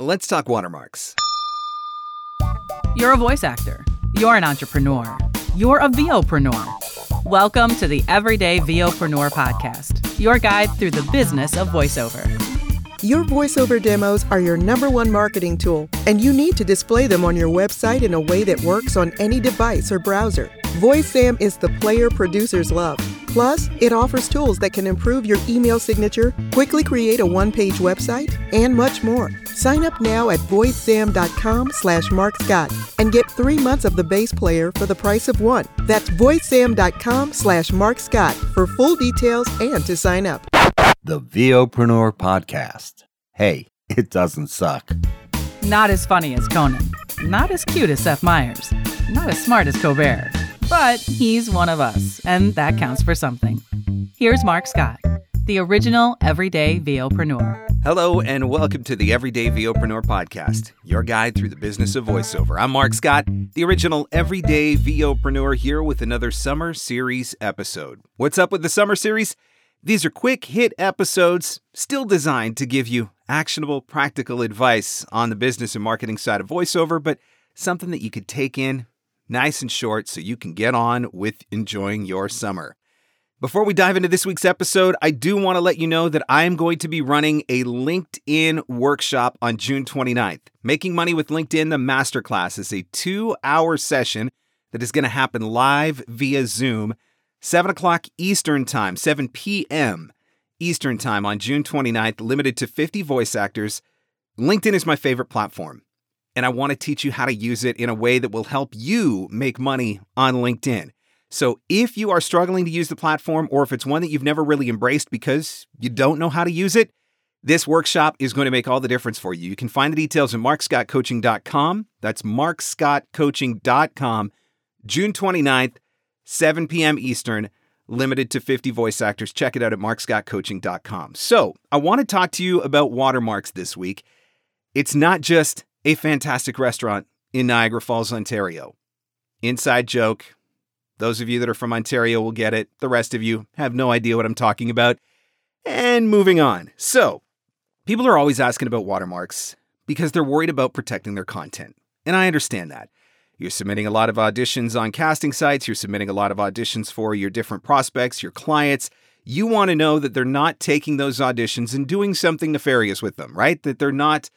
Let's talk watermarks. You're a voice actor. You're an entrepreneur. You're a VOpreneur. Welcome to the Everyday VOpreneur podcast, your guide through the business of voiceover. Your voiceover demos are your number one marketing tool, and you need to display them on your website in a way that works on any device or browser. VoiceZam is the player producers love. Plus, it offers tools that can improve your email signature, quickly create a one-page website, and much more. Sign up now at voicezam.com slash markscott and get three months of the base player for the price of one. That's voicezam.com slash markscott for full details and to sign up. The VOpreneur Podcast. Hey, it doesn't suck. Not as funny as Conan. Not as cute as Seth Meyers. Not as smart as Colbert. But he's one of us, and that counts for something. Here's Mark Scott, the original everyday VOpreneur. Hello, and welcome to the Everyday VOpreneur podcast, your guide through the business of voiceover. I'm Mark Scott, the original everyday VOpreneur, here with another summer series episode. What's up with the summer series? These are quick hit episodes, still designed to give you actionable, practical advice on the business and marketing side of voiceover, but something that you could take in nice and short so you can get on with enjoying your summer. Before we dive into this week's episode, I do want to let you know that I am going to be running a LinkedIn workshop on June 29th. Making Money with LinkedIn, the masterclass, is a two hour session that is going to happen live via Zoom, 7 o'clock Eastern Time, 7 p.m. Eastern Time on June 29th, limited to 50 voice actors. LinkedIn is my favorite platform, and I want to teach you how to use it in a way that will help you make money on LinkedIn. So, if you are struggling to use the platform, or if it's one that you've never really embraced because you don't know how to use it, this workshop is going to make all the difference for you. You can find the details at markscottcoaching.com. That's markscottcoaching.com. June 29th, 7 p.m. Eastern, limited to 50 voice actors. Check it out at markscottcoaching.com. So, I want to talk to you about watermarks this week. It's not just a fantastic restaurant in Niagara Falls, Ontario. Inside joke, those of you that are from Ontario will get it. The rest of you have no idea what I'm talking about. And moving on. So, people are always asking about watermarks because they're worried about protecting their content. And I understand that. You're submitting a lot of auditions on casting sites, you're submitting a lot of auditions for your different prospects, your clients. You want to know that they're not taking those auditions and doing something nefarious with them, right? That they're not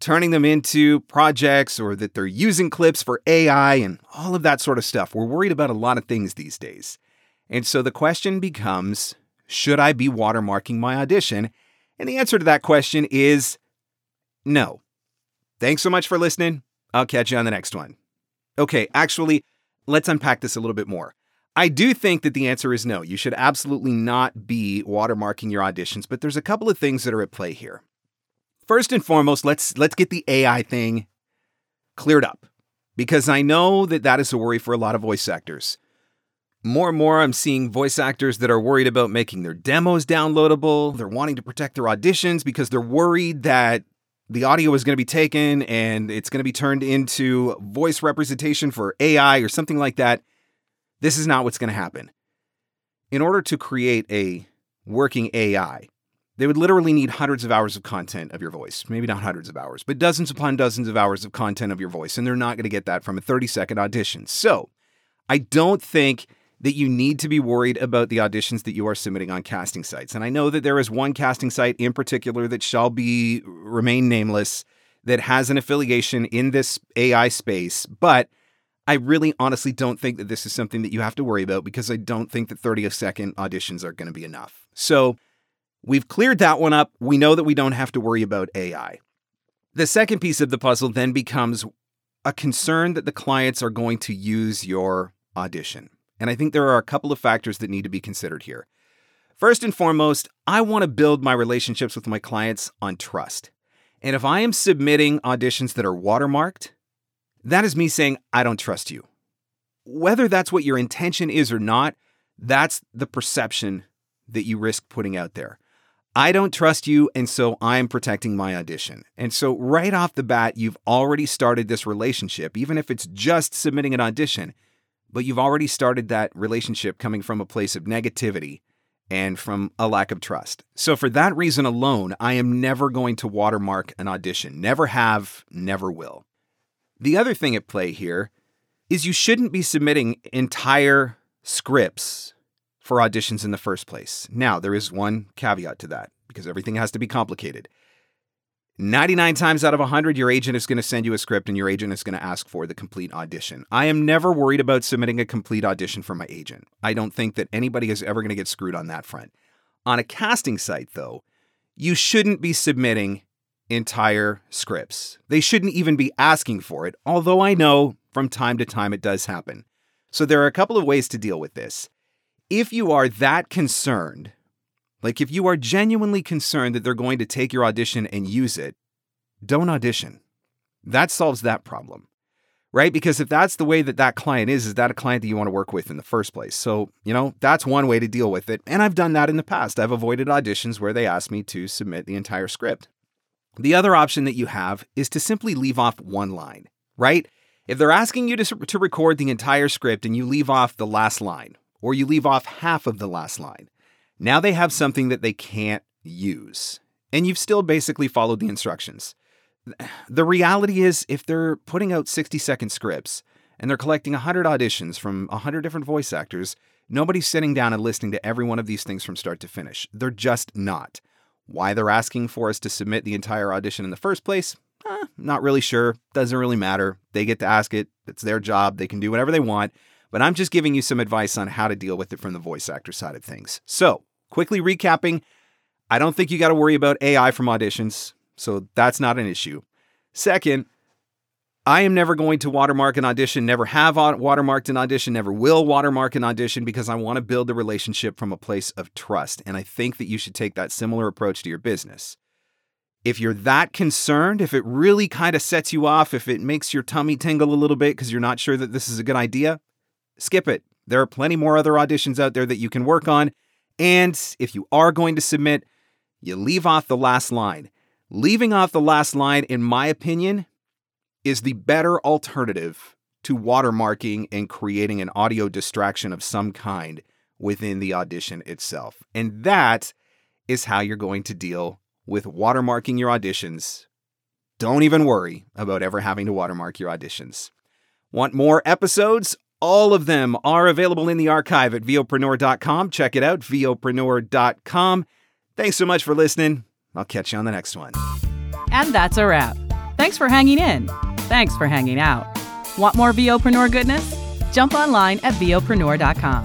turning them into projects or that they're using clips for AI and all of that sort of stuff. We're worried about a lot of things these days. And so the question becomes should I be watermarking my audition? And the answer to that question is no. Thanks so much for listening. I'll catch you on the next one. Okay, actually, let's unpack this a little bit more. I do think that the answer is no. You should absolutely not be watermarking your auditions, but there's a couple of things that are at play here. First and foremost, let's let's get the AI thing cleared up because I know that that is a worry for a lot of voice actors. More and more, I'm seeing voice actors that are worried about making their demos downloadable. They're wanting to protect their auditions because they're worried that the audio is going to be taken and it's going to be turned into voice representation for AI or something like that. This is not what's going to happen. In order to create a working AI, they would literally need hundreds of hours of content of your voice. Maybe not hundreds of hours, but dozens upon dozens of hours of content of your voice. And they're not going to get that from a 30 second audition. So I don't think that you need to be worried about the auditions that you are submitting on casting sites. And I know that there is one casting site in particular that shall be remain nameless that has an affiliation in this AI space, but I really honestly don't think that this is something that you have to worry about because I don't think that 30 second auditions are going to be enough. So We've cleared that one up. We know that we don't have to worry about AI. The second piece of the puzzle then becomes a concern that the clients are going to use your audition. And I think there are a couple of factors that need to be considered here. First and foremost, I want to build my relationships with my clients on trust. And if I am submitting auditions that are watermarked, that is me saying, I don't trust you. Whether that's what your intention is or not, that's the perception that you risk putting out there. I don't trust you, and so I'm protecting my audition. And so, right off the bat, you've already started this relationship, even if it's just submitting an audition, but you've already started that relationship coming from a place of negativity and from a lack of trust. So, for that reason alone, I am never going to watermark an audition. Never have, never will. The other thing at play here is you shouldn't be submitting entire scripts for auditions in the first place. Now, there is one caveat to that because everything has to be complicated. 99 times out of 100, your agent is going to send you a script and your agent is going to ask for the complete audition. I am never worried about submitting a complete audition for my agent. I don't think that anybody is ever going to get screwed on that front. On a casting site, though, you shouldn't be submitting entire scripts. They shouldn't even be asking for it, although I know from time to time it does happen. So there are a couple of ways to deal with this. If you are that concerned like, if you are genuinely concerned that they're going to take your audition and use it, don't audition. That solves that problem, right? Because if that's the way that that client is, is that a client that you want to work with in the first place? So, you know, that's one way to deal with it. And I've done that in the past. I've avoided auditions where they asked me to submit the entire script. The other option that you have is to simply leave off one line, right? If they're asking you to, to record the entire script and you leave off the last line, or you leave off half of the last line, now they have something that they can't use. And you've still basically followed the instructions. The reality is, if they're putting out 60 second scripts and they're collecting 100 auditions from 100 different voice actors, nobody's sitting down and listening to every one of these things from start to finish. They're just not. Why they're asking for us to submit the entire audition in the first place? Eh, not really sure. Doesn't really matter. They get to ask it. It's their job. They can do whatever they want. But I'm just giving you some advice on how to deal with it from the voice actor side of things. So, Quickly recapping, I don't think you got to worry about AI from auditions, so that's not an issue. Second, I am never going to watermark an audition, never have watermarked an audition, never will watermark an audition because I want to build the relationship from a place of trust. And I think that you should take that similar approach to your business. If you're that concerned, if it really kind of sets you off, if it makes your tummy tingle a little bit because you're not sure that this is a good idea, skip it. There are plenty more other auditions out there that you can work on. And if you are going to submit, you leave off the last line. Leaving off the last line, in my opinion, is the better alternative to watermarking and creating an audio distraction of some kind within the audition itself. And that is how you're going to deal with watermarking your auditions. Don't even worry about ever having to watermark your auditions. Want more episodes? All of them are available in the archive at vopreneur.com. Check it out, vopreneur.com. Thanks so much for listening. I'll catch you on the next one. And that's a wrap. Thanks for hanging in. Thanks for hanging out. Want more Vopreneur goodness? Jump online at vopreneur.com.